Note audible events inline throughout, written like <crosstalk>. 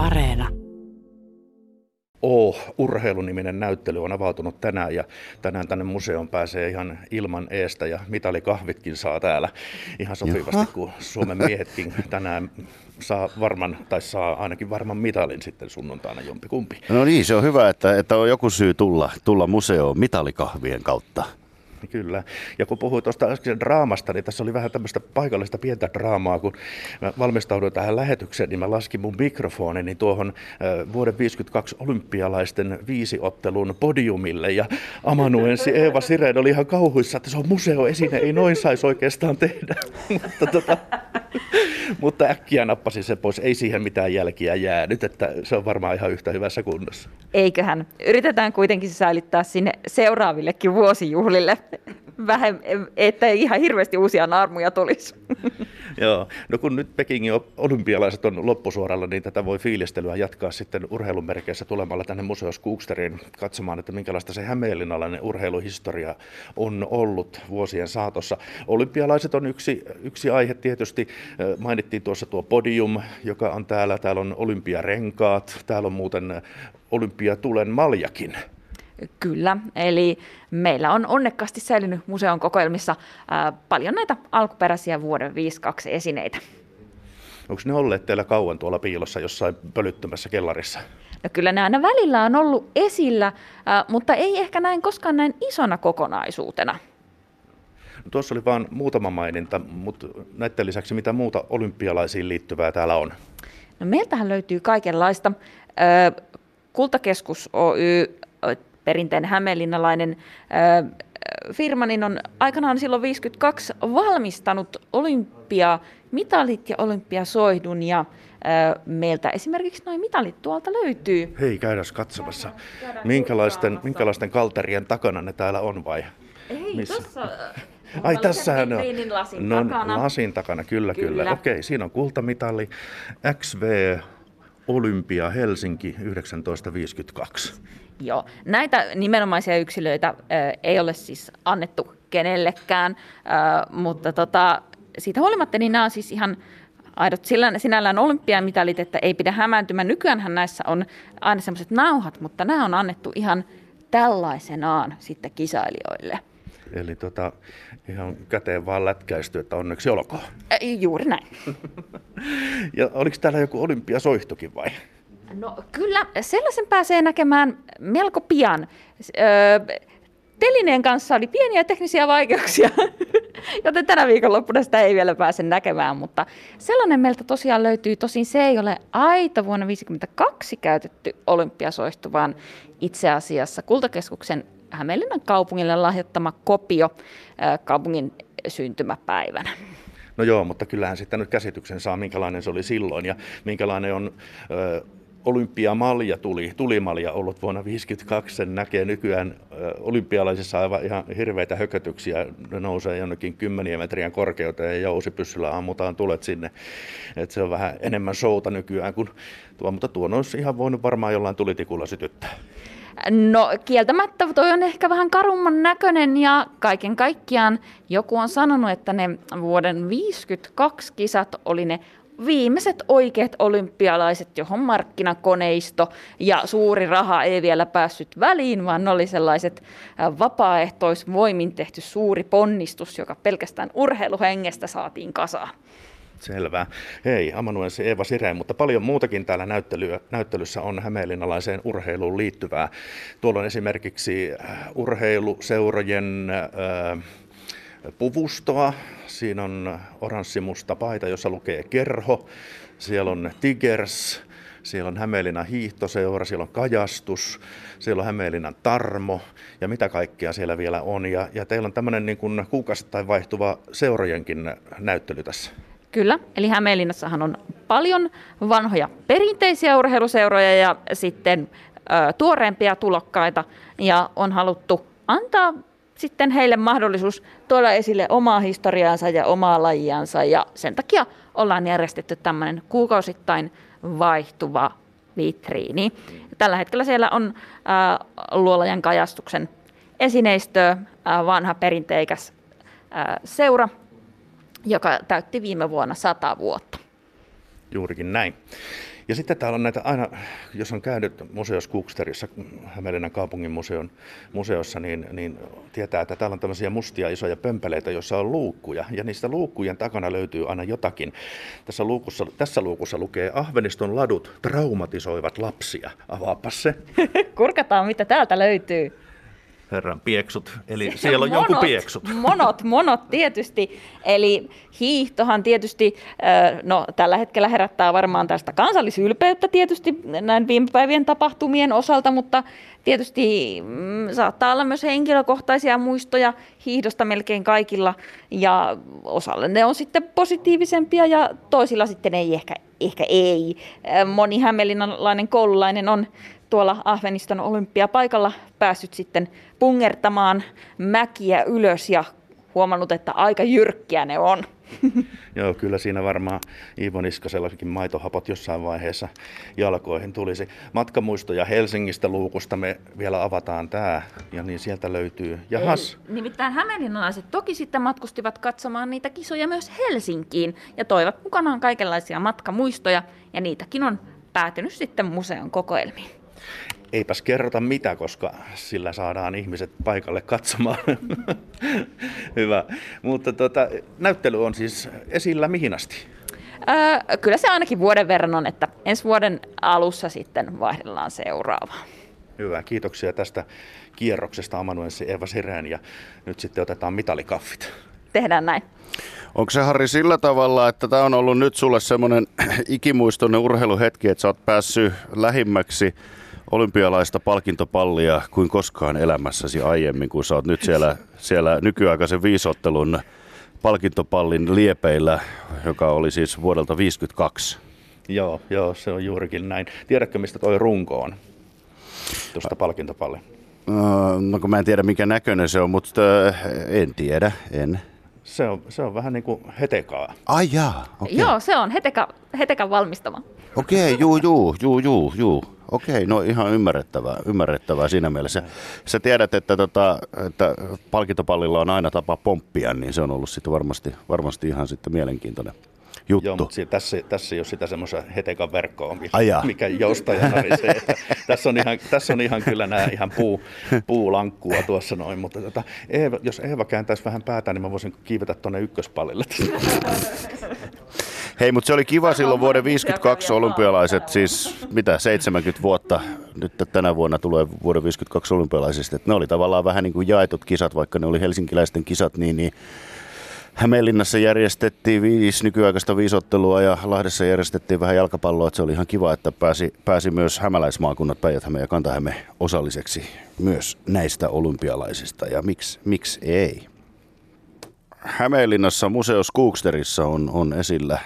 Areena. Oh, urheiluniminen näyttely on avautunut tänään ja tänään tänne museoon pääsee ihan ilman eestä ja mitalikahvitkin saa täällä ihan sopivasti, Jaha. kun Suomen miehetkin tänään saa varman, tai saa ainakin varman mitalin sitten sunnuntaina jompikumpi. No niin, se on hyvä, että, että on joku syy tulla, tulla museoon mitalikahvien kautta. Kyllä. Ja kun puhuin tuosta äsken draamasta, niin tässä oli vähän tämmöistä paikallista pientä draamaa. Kun mä valmistauduin tähän lähetykseen, niin mä laskin mun mikrofonini tuohon vuoden 52 olympialaisten viisiottelun podiumille. Ja amanuensi Eeva Sireen oli ihan kauhuissa, että se on museoesine, ei noin saisi oikeastaan tehdä. <laughs> mutta, tota, mutta äkkiä nappasin se pois. Ei siihen mitään jälkiä jäänyt, että se on varmaan ihan yhtä hyvässä kunnossa. Eiköhän. Yritetään kuitenkin säilyttää sinne seuraavillekin vuosijuhlille vähän, että ihan hirveästi uusia naarmuja tulisi. <laughs> Joo, no kun nyt Pekingin olympialaiset on loppusuoralla, niin tätä voi fiilistelyä jatkaa sitten urheilumerkeissä tulemalla tänne Museo Skooksteriin katsomaan, että minkälaista se hämeenlinnalainen urheiluhistoria on ollut vuosien saatossa. Olympialaiset on yksi, yksi aihe tietysti. Mainittiin tuossa tuo podium, joka on täällä. Täällä on olympiarenkaat, täällä on muuten olympiatulen maljakin. Kyllä, eli meillä on onnekkaasti säilynyt museon kokoelmissa ää, paljon näitä alkuperäisiä vuoden 52 esineitä. Onko ne olleet teillä kauan tuolla piilossa jossain pölyttömässä kellarissa? No kyllä ne aina välillä on ollut esillä, ää, mutta ei ehkä näin koskaan näin isona kokonaisuutena. No, tuossa oli vain muutama maininta, mutta näiden lisäksi mitä muuta olympialaisiin liittyvää täällä on? No meiltähän löytyy kaikenlaista. Kultakeskus Oy perinteinen hämeenlinnalainen firma, niin on aikanaan silloin 52 valmistanut olympiamitalit ja olympiasoihdun ja meiltä esimerkiksi noin mitalit tuolta löytyy. Hei, käydään katsomassa. Käydään minkälaisten, minkälaisten kalterien takana ne täällä on vai? Ei, Missä? tossa Ai tässä on. Lasin no, takana. lasin takana, kyllä, kyllä. kyllä. Okei, siinä on kultamitali XV Olympia Helsinki 1952. Joo, näitä nimenomaisia yksilöitä äh, ei ole siis annettu kenellekään, äh, mutta tota, siitä huolimatta niin nämä on siis ihan aidot sillä, sinällään olympiamitalit, että ei pidä hämääntymään. Nykyäänhän näissä on aina semmoiset nauhat, mutta nämä on annettu ihan tällaisenaan sitten kisailijoille. Eli tota, ihan käteen vaan lätkäisty, että onneksi olkoon. Ä, juuri näin. <laughs> ja oliko täällä joku olympiasoihtokin vai? No kyllä, sellaisen pääsee näkemään melko pian. Öö, telineen kanssa oli pieniä teknisiä vaikeuksia, <laughs> joten tänä viikonloppuna sitä ei vielä pääse näkemään, mutta sellainen meiltä tosiaan löytyy. Tosin se ei ole aita vuonna 1952 käytetty olympiasoistu, vaan itse asiassa Kultakeskuksen Hämeenlinnan kaupungille lahjoittama kopio kaupungin syntymäpäivänä. No joo, mutta kyllähän sitten nyt käsityksen saa, minkälainen se oli silloin ja minkälainen on ö, olympiamalja tuli, tulimalja ollut vuonna 1952. Sen näkee nykyään olympialaisissa aivan ihan hirveitä hökötyksiä. Ne nousee jonnekin kymmeniä metriä korkeuteen ja jousipyssyllä ammutaan tulet sinne. Et se on vähän enemmän showta nykyään kuin tuo, mutta tuon olisi ihan voinut varmaan jollain tulitikulla sytyttää. No kieltämättä toi on ehkä vähän karumman näköinen ja kaiken kaikkiaan joku on sanonut, että ne vuoden 52 kisat oli ne viimeiset oikeat olympialaiset, johon markkinakoneisto ja suuri raha ei vielä päässyt väliin, vaan ne oli sellaiset vapaaehtoisvoimin tehty suuri ponnistus, joka pelkästään urheiluhengestä saatiin kasaan. Selvä. Hei, amanuensi Eeva Sireen, mutta paljon muutakin täällä näyttelyä, näyttelyssä on hämeenlinnalaiseen urheiluun liittyvää. Tuolla on esimerkiksi urheiluseurojen äh, puvustoa. Siinä on oranssimusta paita, jossa lukee kerho. Siellä on Tigers, siellä on Hämeenlinnan hiihtoseura, siellä on kajastus, siellä on Hämeenlinnan tarmo ja mitä kaikkea siellä vielä on. Ja, ja teillä on tämmöinen niin kuin kuukausittain vaihtuva seurojenkin näyttely tässä. Kyllä, eli Hämeenlinnassahan on paljon vanhoja perinteisiä urheiluseuroja ja sitten ö, tuoreempia tulokkaita ja on haluttu antaa sitten heille mahdollisuus tuoda esille omaa historiaansa ja omaa lajiansa ja sen takia ollaan järjestetty tämmöinen kuukausittain vaihtuva vitriini. Tällä hetkellä siellä on äh, luolajan kajastuksen esineistö, äh, vanha perinteikäs äh, seura, joka täytti viime vuonna sata vuotta. Juurikin näin. Ja sitten täällä on näitä aina, jos on käynyt museos Kuksterissa, Hämeenlinnan kaupungin museon, museossa, niin, niin tietää, että täällä on tämmöisiä mustia isoja pömpeleitä, joissa on luukkuja. Ja niistä luukkujen takana löytyy aina jotakin. Tässä luukussa, tässä luukussa lukee Ahveniston ladut traumatisoivat lapsia. Avaapa se. <laughs> Kurkataan, mitä täältä löytyy. Herran pieksut. Eli <laughs> siellä on jonkun pieksut. <laughs> Monot, monot tietysti. Eli hiihtohan tietysti, no tällä hetkellä herättää varmaan tästä kansallisylpeyttä tietysti näin viime päivien tapahtumien osalta, mutta tietysti mm, saattaa olla myös henkilökohtaisia muistoja hiihdosta melkein kaikilla ja osalle ne on sitten positiivisempia ja toisilla sitten ei ehkä, ehkä ei. Moni hämeenlinnalainen koululainen on tuolla Ahveniston olympiapaikalla päässyt sitten pungertamaan mäkiä ylös ja huomannut, että aika jyrkkiä ne on. <laughs> Joo, kyllä siinä varmaan Iivo Niskasellakin maitohapot jossain vaiheessa jalkoihin tulisi. Matkamuistoja Helsingistä luukusta me vielä avataan tämä, ja niin sieltä löytyy. Jahas. Ei, nimittäin hämeenlinnalaiset toki sitten matkustivat katsomaan niitä kisoja myös Helsinkiin, ja toivat mukanaan kaikenlaisia matkamuistoja, ja niitäkin on päätynyt sitten museon kokoelmiin eipäs kerrota mitä, koska sillä saadaan ihmiset paikalle katsomaan. <laughs> Hyvä. Mutta tota, näyttely on siis esillä mihin asti? Öö, kyllä se ainakin vuoden verran on, että ensi vuoden alussa sitten vaihdellaan seuraavaan. Hyvä, kiitoksia tästä kierroksesta amanuenssi Eva Sireen ja nyt sitten otetaan mitalikaffit. Tehdään näin. Onko se Harri sillä tavalla, että tämä on ollut nyt sulle semmoinen ikimuistoinen urheiluhetki, että sä oot päässyt lähimmäksi olympialaista palkintopallia kuin koskaan elämässäsi aiemmin, kun sä oot nyt siellä, siellä nykyaikaisen viisottelun palkintopallin liepeillä, joka oli siis vuodelta 52. Joo, joo, se on juurikin näin. Tiedätkö, mistä toi runko on? Tuosta palkintopallin. No kun mä en tiedä, mikä näköinen se on, mutta en tiedä, en. Se on, se on vähän niin kuin hetekaa. Ai jaa, okay. Joo, se on heteka, hetekan valmistama. Okei, okay, juu, juu, juu, juu, juu. Okei, no ihan ymmärrettävää, ymmärrettävää siinä mielessä. Sä tiedät, että, tota, että palkintopallilla on aina tapa pomppia, niin se on ollut sitten varmasti, varmasti ihan sitten mielenkiintoinen juttu. Joo, mutta tässä, tässä ei ole sitä semmoista hetekan verkkoa, mikä, mikä joustaja narisee. Että tässä, on ihan, tässä on ihan kyllä nämä ihan puu, puulankkua tuossa noin, mutta tota, Eeva, jos Eeva kääntäisi vähän päätä, niin mä voisin kiivetä tuonne ykköspallille. Hei, mutta se oli kiva silloin vuoden 52 olympialaiset, siis mitä, 70 vuotta, nyt tänä vuonna tulee vuoden 52 olympialaisista. Et ne oli tavallaan vähän niin kuin jaetut kisat, vaikka ne oli helsinkiläisten kisat, niin, niin Hämeenlinnassa järjestettiin viisi nykyaikaista viisottelua ja Lahdessa järjestettiin vähän jalkapalloa. Että se oli ihan kiva, että pääsi, pääsi myös hämäläismaakunnat päijät ja kanta osalliseksi myös näistä olympialaisista. Ja miksi, miksi ei? Hämeenlinnassa Museos Kuuksterissa on, on esillä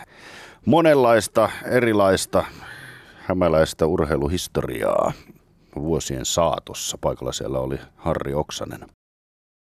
monenlaista erilaista hämäläistä urheiluhistoriaa vuosien saatossa. Paikalla siellä oli Harri Oksanen.